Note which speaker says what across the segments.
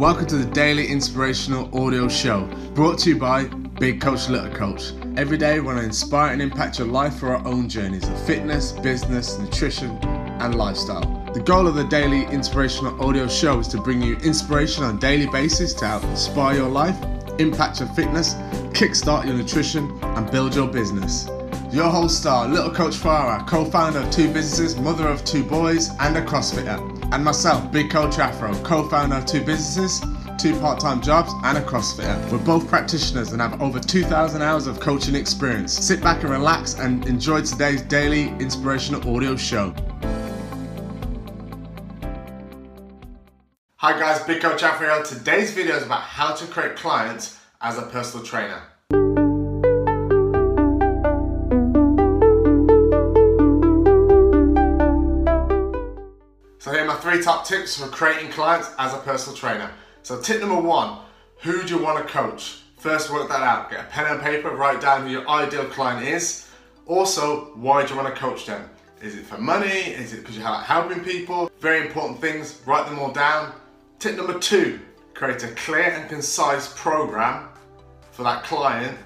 Speaker 1: Welcome to the Daily Inspirational Audio Show, brought to you by Big Coach Little Coach. Every day, we want to inspire and impact your life for our own journeys of fitness, business, nutrition, and lifestyle. The goal of the Daily Inspirational Audio Show is to bring you inspiration on a daily basis to help inspire your life, impact your fitness, kickstart your nutrition, and build your business. Your host star, Little Coach Farah, co-founder of two businesses, mother of two boys, and a CrossFitter and myself, Big Coach Afro, co founder of two businesses, two part time jobs, and a CrossFitter. We're both practitioners and have over 2,000 hours of coaching experience. Sit back and relax and enjoy today's daily inspirational audio show. Hi guys, Big Coach Afro. Today's video is about how to create clients as a personal trainer. So here are my three top tips for creating clients as a personal trainer. So tip number one, who do you want to coach? First work that out. Get a pen and paper, write down who your ideal client is. Also, why do you want to coach them? Is it for money? Is it because you like helping people? Very important things, write them all down. Tip number two, create a clear and concise program for that client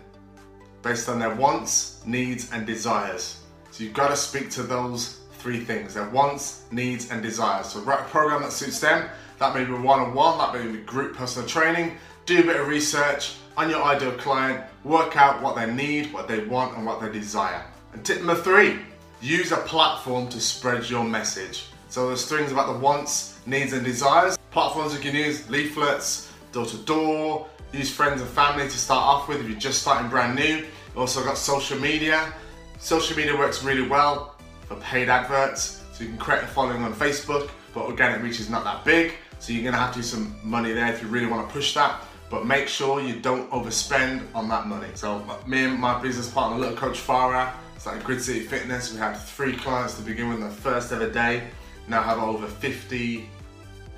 Speaker 1: based on their wants, needs, and desires. So you've got to speak to those three things their wants, needs, and desires. So, write a program that suits them. That may be one on one, that may be group personal training. Do a bit of research on your ideal client, work out what they need, what they want, and what they desire. And tip number three use a platform to spread your message. So, there's things about the wants, needs, and desires. Platforms you can use leaflets, door to door, use friends and family to start off with if you're just starting brand new. Also got social media. Social media works really well for paid adverts. So you can create a following on Facebook, but organic reach is not that big. So you're gonna have to do some money there if you really wanna push that. But make sure you don't overspend on that money. So me and my business partner, Little Coach Farah, started Grid City Fitness. We had three clients to begin with the first ever day. Now have over 50,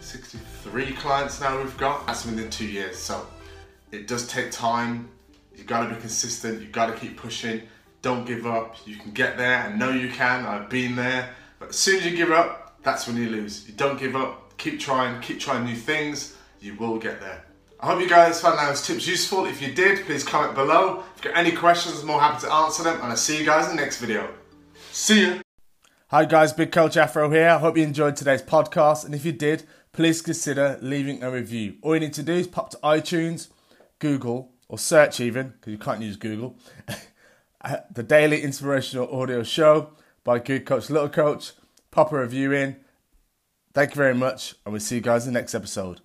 Speaker 1: 63 clients now we've got. That's within two years. So it does take time. You've got to be consistent. You've got to keep pushing. Don't give up. You can get there. I know you can. I've been there. But as soon as you give up, that's when you lose. You don't give up. Keep trying. Keep trying new things. You will get there. I hope you guys found those tips useful. If you did, please comment below. If you've got any questions, I'm more happy to answer them. And I'll see you guys in the next video. See ya. Hi guys, Big Coach Afro here. I hope you enjoyed today's podcast. And if you did, please consider leaving a review. All you need to do is pop to iTunes, Google, or search even, because you can't use Google. the daily inspirational audio show by Good Coach Little Coach. Pop a review in. Thank you very much, and we'll see you guys in the next episode.